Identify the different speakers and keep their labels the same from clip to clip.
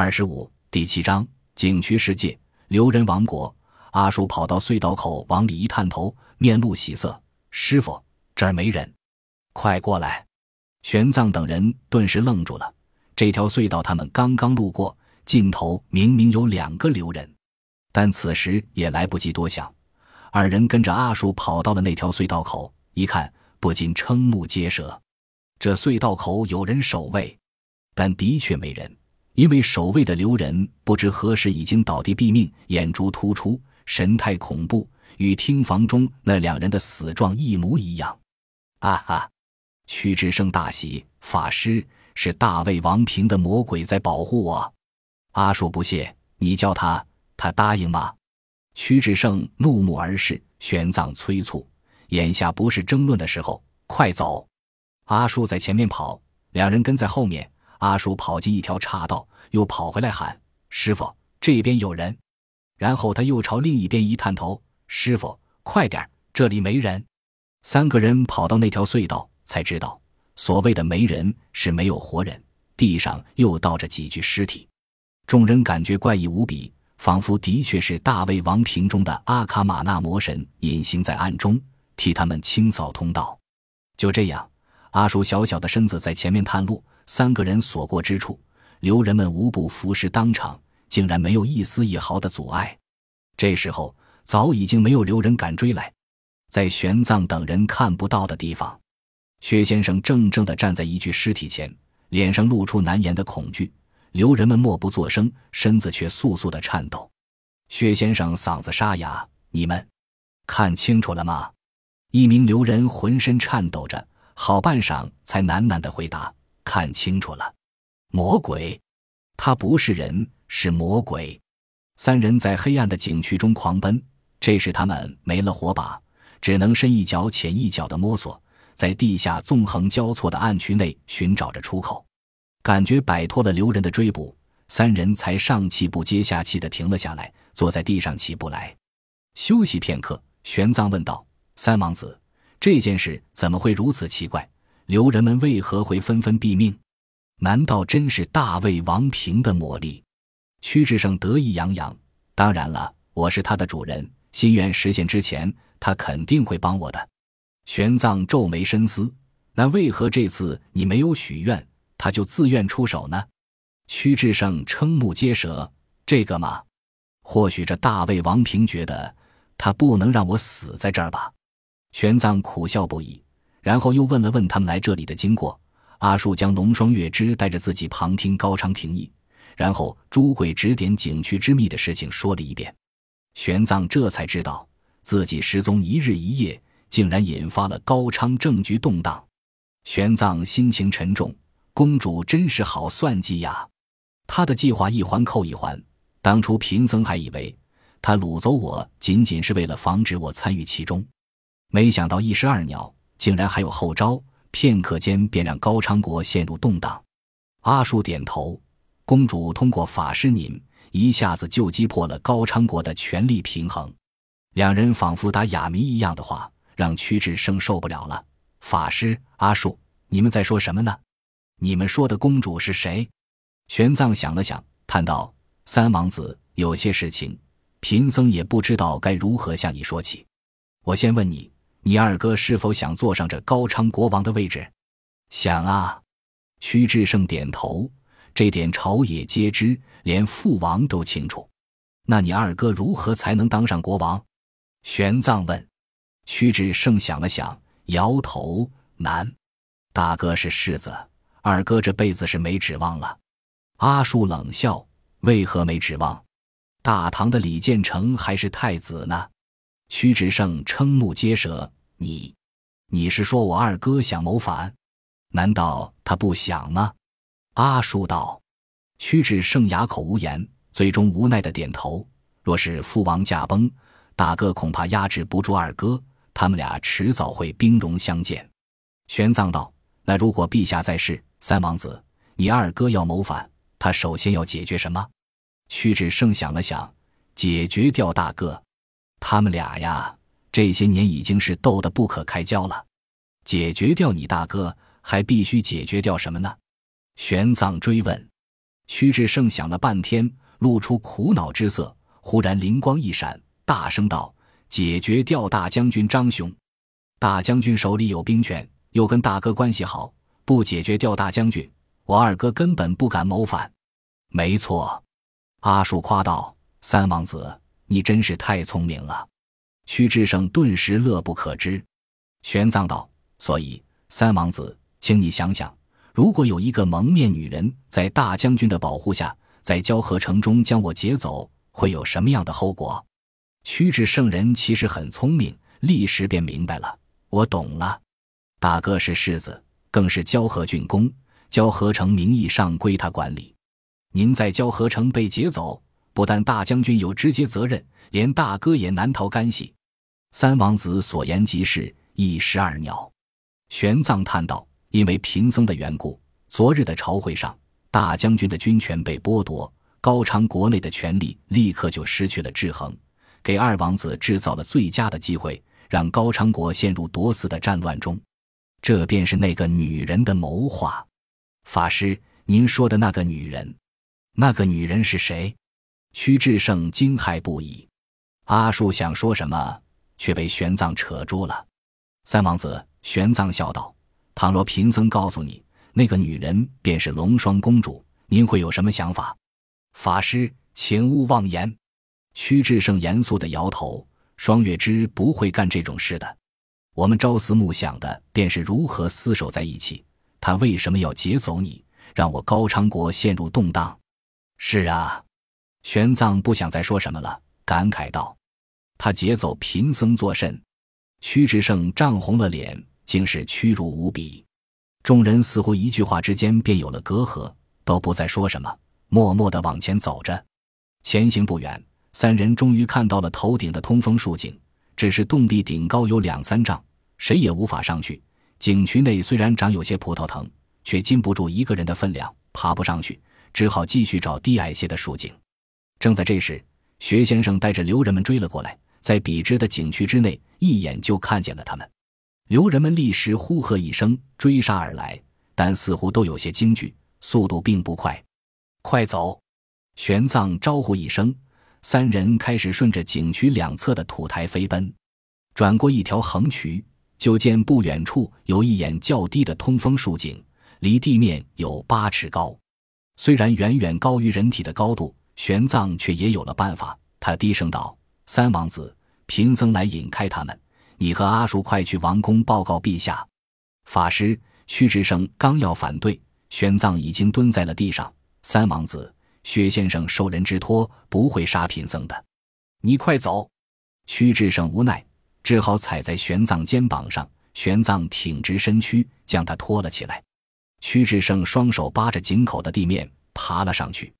Speaker 1: 二十五第七章景区世界留人王国。阿叔跑到隧道口，往里一探头，面露喜色：“师傅，这儿没人，快过来！”玄奘等人顿时愣住了。这条隧道他们刚刚路过，尽头明明有两个留人，但此时也来不及多想。二人跟着阿叔跑到了那条隧道口，一看不禁瞠目结舌：这隧道口有人守卫，但的确没人。因为守卫的留人不知何时已经倒地毙命，眼珠突出，神态恐怖，与厅房中那两人的死状一模一样。啊哈！屈志胜大喜，法师是大魏王平的魔鬼在保护我。阿树不屑：“你叫他，他答应吗？”屈志胜怒目而视，玄奘催促：“眼下不是争论的时候，快走！”阿树在前面跑，两人跟在后面。阿叔跑进一条岔道，又跑回来喊：“师傅，这边有人。”然后他又朝另一边一探头：“师傅，快点，这里没人。”三个人跑到那条隧道，才知道所谓的没人是没有活人，地上又倒着几具尸体。众人感觉怪异无比，仿佛的确是大卫王瓶中的阿卡玛纳魔神隐形在暗中，替他们清扫通道。就这样，阿叔小小的身子在前面探路。三个人所过之处，留人们无不服尸当场，竟然没有一丝一毫的阻碍。这时候，早已经没有留人敢追来。在玄奘等人看不到的地方，薛先生怔怔地站在一具尸体前，脸上露出难言的恐惧。留人们默不作声，身子却簌簌地颤抖。薛先生嗓子沙哑：“你们看清楚了吗？”一名留人浑身颤抖着，好半晌才喃喃地回答。看清楚了，魔鬼，他不是人，是魔鬼。三人在黑暗的景区中狂奔，这时他们没了火把，只能深一脚浅一脚的摸索，在地下纵横交错的暗区内寻找着出口。感觉摆脱了刘人的追捕，三人才上气不接下气的停了下来，坐在地上起不来。休息片刻，玄奘问道：“三王子，这件事怎么会如此奇怪？”留人们为何会纷纷毙命？难道真是大魏王平的魔力？屈志胜得意洋洋。当然了，我是他的主人，心愿实现之前，他肯定会帮我的。玄奘皱眉深思：那为何这次你没有许愿，他就自愿出手呢？屈志胜瞠目结舌：这个嘛，或许这大魏王平觉得他不能让我死在这儿吧？玄奘苦笑不已。然后又问了问他们来这里的经过。阿树将龙双月枝带着自己旁听高昌廷议，然后朱贵指点景区之秘的事情说了一遍。玄奘这才知道自己失踪一日一夜，竟然引发了高昌政局动荡。玄奘心情沉重，公主真是好算计呀！他的计划一环扣一环。当初贫僧还以为他掳走我仅仅是为了防止我参与其中，没想到一石二鸟。竟然还有后招，片刻间便让高昌国陷入动荡。阿树点头，公主通过法师您，一下子就击破了高昌国的权力平衡。两人仿佛打哑谜一样的话，让屈志胜受不了了。法师阿树，你们在说什么呢？你们说的公主是谁？玄奘想了想，叹道：“三王子，有些事情，贫僧也不知道该如何向你说起。我先问你。”你二哥是否想坐上这高昌国王的位置？想啊！屈志胜点头，这点朝野皆知，连父王都清楚。那你二哥如何才能当上国王？玄奘问。屈志胜想了想，摇头：难。大哥是世子，二哥这辈子是没指望了。阿树冷笑：为何没指望？大唐的李建成还是太子呢。屈志胜瞠目结舌：“你，你是说我二哥想谋反？难道他不想吗？”阿叔道。屈志胜哑口无言，最终无奈的点头：“若是父王驾崩，大哥恐怕压制不住二哥，他们俩迟早会兵戎相见。”玄奘道：“那如果陛下在世，三王子，你二哥要谋反，他首先要解决什么？”屈志胜想了想：“解决掉大哥。”他们俩呀，这些年已经是斗得不可开交了。解决掉你大哥，还必须解决掉什么呢？玄奘追问。屈志胜想了半天，露出苦恼之色，忽然灵光一闪，大声道：“解决掉大将军张雄！大将军手里有兵权，又跟大哥关系好，不解决掉大将军，我二哥根本不敢谋反。”没错，阿树夸道：“三王子，你真是太聪明了。”屈志胜顿时乐不可支。玄奘道：“所以，三王子，请你想想，如果有一个蒙面女人在大将军的保护下，在交河城中将我劫走，会有什么样的后果？”屈志圣人其实很聪明，立时便明白了。我懂了，大哥是世子，更是交河郡公，交河城名义上归他管理。您在交河城被劫走，不但大将军有直接责任，连大哥也难逃干系。三王子所言极是，一石二鸟。玄奘叹道：“因为贫僧的缘故，昨日的朝会上，大将军的军权被剥夺，高昌国内的权力立刻就失去了制衡，给二王子制造了最佳的机会，让高昌国陷入夺嗣的战乱中。这便是那个女人的谋划。法师，您说的那个女人。”那个女人是谁？屈志胜惊骇不已。阿树想说什么，却被玄奘扯住了。三王子，玄奘笑道：“倘若贫僧告诉你，那个女人便是龙双公主，您会有什么想法？”法师，请勿妄言。屈志胜严肃的摇头：“双月枝不会干这种事的。我们朝思暮想的便是如何厮守在一起。他为什么要劫走你，让我高昌国陷入动荡？”是啊，玄奘不想再说什么了，感慨道：“他劫走贫僧作甚？”屈志胜涨红了脸，竟是屈辱无比。众人似乎一句话之间便有了隔阂，都不再说什么，默默的往前走着。前行不远，三人终于看到了头顶的通风竖井，只是洞壁顶高有两三丈，谁也无法上去。井渠内虽然长有些葡萄藤，却禁不住一个人的分量，爬不上去。只好继续找低矮些的树井。正在这时，薛先生带着留人们追了过来，在笔直的景区之内，一眼就看见了他们。留人们立时呼喝一声，追杀而来，但似乎都有些惊惧，速度并不快。快走！玄奘招呼一声，三人开始顺着景区两侧的土台飞奔。转过一条横渠，就见不远处有一眼较低的通风竖井，离地面有八尺高。虽然远远高于人体的高度，玄奘却也有了办法。他低声道：“三王子，贫僧来引开他们，你和阿叔快去王宫报告陛下。”法师屈志胜刚要反对，玄奘已经蹲在了地上。三王子，薛先生受人之托，不会杀贫僧的，你快走。屈志胜无奈，只好踩在玄奘肩膀上。玄奘挺直身躯，将他拖了起来。屈志胜双手扒着井口的地面爬了上去，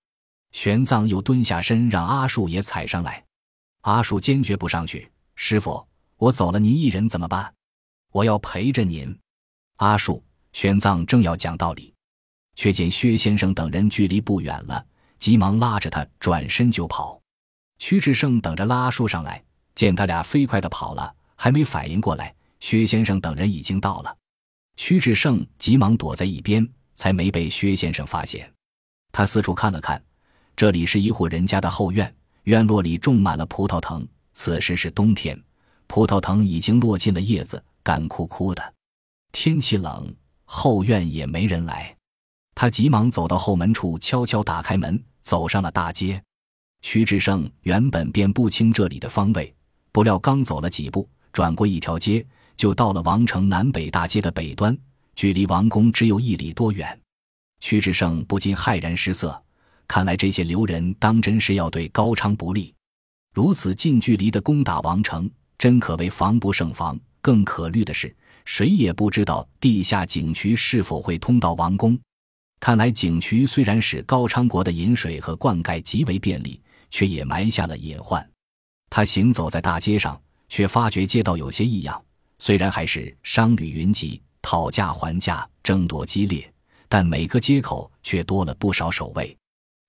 Speaker 1: 玄奘又蹲下身让阿树也踩上来。阿树坚决不上去。师傅，我走了，您一人怎么办？我要陪着您。阿树、玄奘正要讲道理，却见薛先生等人距离不远了，急忙拉着他转身就跑。屈志胜等着拉阿树上来，见他俩飞快的跑了，还没反应过来，薛先生等人已经到了。屈志胜急忙躲在一边，才没被薛先生发现。他四处看了看，这里是一户人家的后院，院落里种满了葡萄藤。此时是冬天，葡萄藤已经落尽了叶子，干枯枯的。天气冷，后院也没人来。他急忙走到后门处，悄悄打开门，走上了大街。徐志胜原本便不清这里的方位，不料刚走了几步，转过一条街。就到了王城南北大街的北端，距离王宫只有一里多远。徐志胜不禁骇然失色，看来这些留人当真是要对高昌不利。如此近距离的攻打王城，真可谓防不胜防。更可虑的是，谁也不知道地下井渠是否会通到王宫。看来井渠虽然使高昌国的饮水和灌溉极为便利，却也埋下了隐患。他行走在大街上，却发觉街道有些异样。虽然还是商旅云集、讨价还价、争夺激烈，但每个街口却多了不少守卫。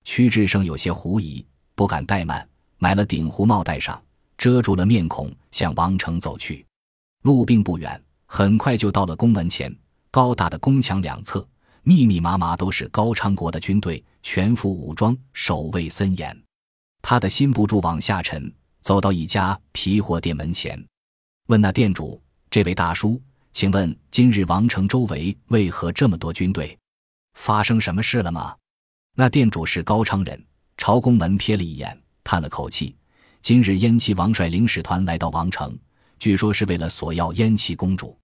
Speaker 1: 屈志胜有些狐疑，不敢怠慢，买了顶胡帽戴上，遮住了面孔，向王城走去。路并不远，很快就到了宫门前。高大的宫墙两侧密密麻麻都是高昌国的军队，全副武装，守卫森严。他的心不住往下沉，走到一家皮货店门前，问那店主：“这位大叔，请问今日王城周围为何这么多军队？发生什么事了吗？”那店主是高昌人，朝宫门瞥了一眼，叹了口气：“今日燕齐王率领使团来到王城，据说是为了索要燕齐公主。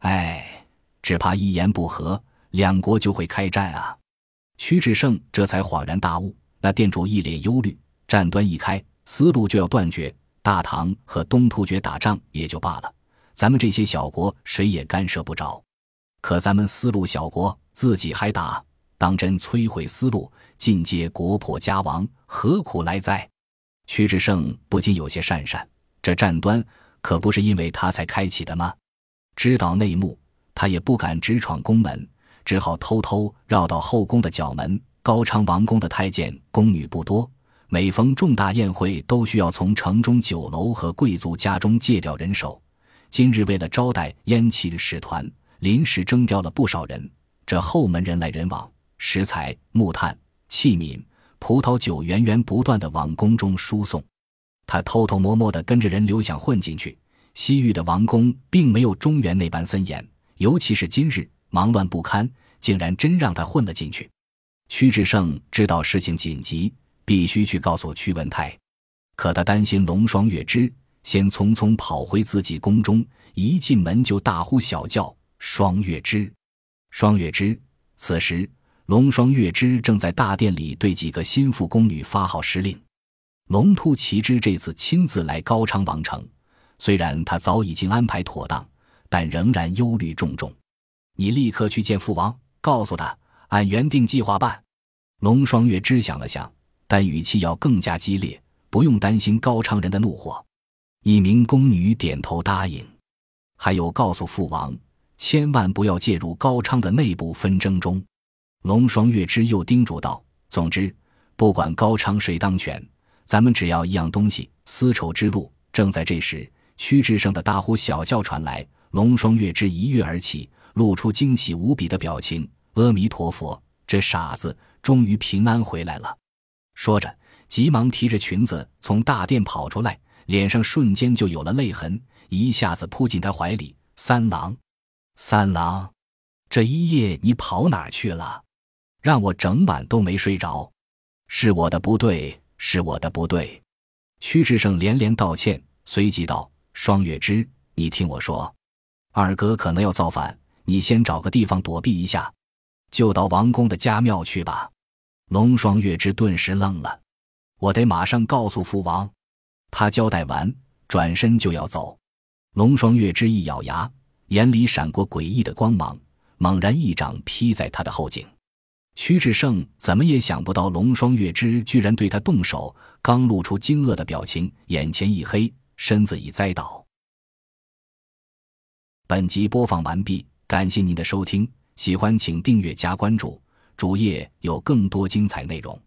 Speaker 1: 哎，只怕一言不合，两国就会开战啊！”屈志胜这才恍然大悟。那店主一脸忧虑。战端一开，思路就要断绝。大唐和东突厥打仗也就罢了，咱们这些小国谁也干涉不着。可咱们丝路小国自己还打，当真摧毁丝路，尽皆国破家亡，何苦来哉？屈志胜不禁有些讪讪。这战端可不是因为他才开启的吗？知道内幕，他也不敢直闯宫门，只好偷偷绕到后宫的角门。高昌王宫的太监宫女不多。每逢重大宴会，都需要从城中酒楼和贵族家中借调人手。今日为了招待燕齐使团，临时征调了不少人。这后门人来人往，石材、木炭、器皿、葡萄酒源源不断的往宫中输送。他偷偷摸摸的跟着人流想混进去。西域的王宫并没有中原那般森严，尤其是今日忙乱不堪，竟然真让他混了进去。屈志胜知道事情紧急。必须去告诉屈文泰，可他担心龙双月之，先匆匆跑回自己宫中，一进门就大呼小叫：“双月之，双月之！”此时，龙双月之正在大殿里对几个心腹宫女发号施令。龙突奇之这次亲自来高昌王城，虽然他早已经安排妥当，但仍然忧虑重重。你立刻去见父王，告诉他按原定计划办。龙双月之想了想。但语气要更加激烈，不用担心高昌人的怒火。一名宫女点头答应。还有，告诉父王，千万不要介入高昌的内部纷争中。龙双月之又叮嘱道：“总之，不管高昌谁当权，咱们只要一样东西——丝绸之路。”正在这时，屈志胜的大呼小叫传来，龙双月之一跃而起，露出惊喜无比的表情：“阿弥陀佛，这傻子终于平安回来了。”说着，急忙提着裙子从大殿跑出来，脸上瞬间就有了泪痕，一下子扑进他怀里。三郎，三郎，这一夜你跑哪儿去了？让我整晚都没睡着。是我的不对，是我的不对。屈志胜连连道歉，随即道：“双月之，你听我说，二哥可能要造反，你先找个地方躲避一下，就到王宫的家庙去吧。”龙双月之顿时愣了，我得马上告诉父王。他交代完，转身就要走。龙双月之一咬牙，眼里闪过诡异的光芒，猛然一掌劈在他的后颈。屈志胜怎么也想不到，龙双月之居然对他动手。刚露出惊愕的表情，眼前一黑，身子已栽倒。本集播放完毕，感谢您的收听，喜欢请订阅加关注。主页有更多精彩内容。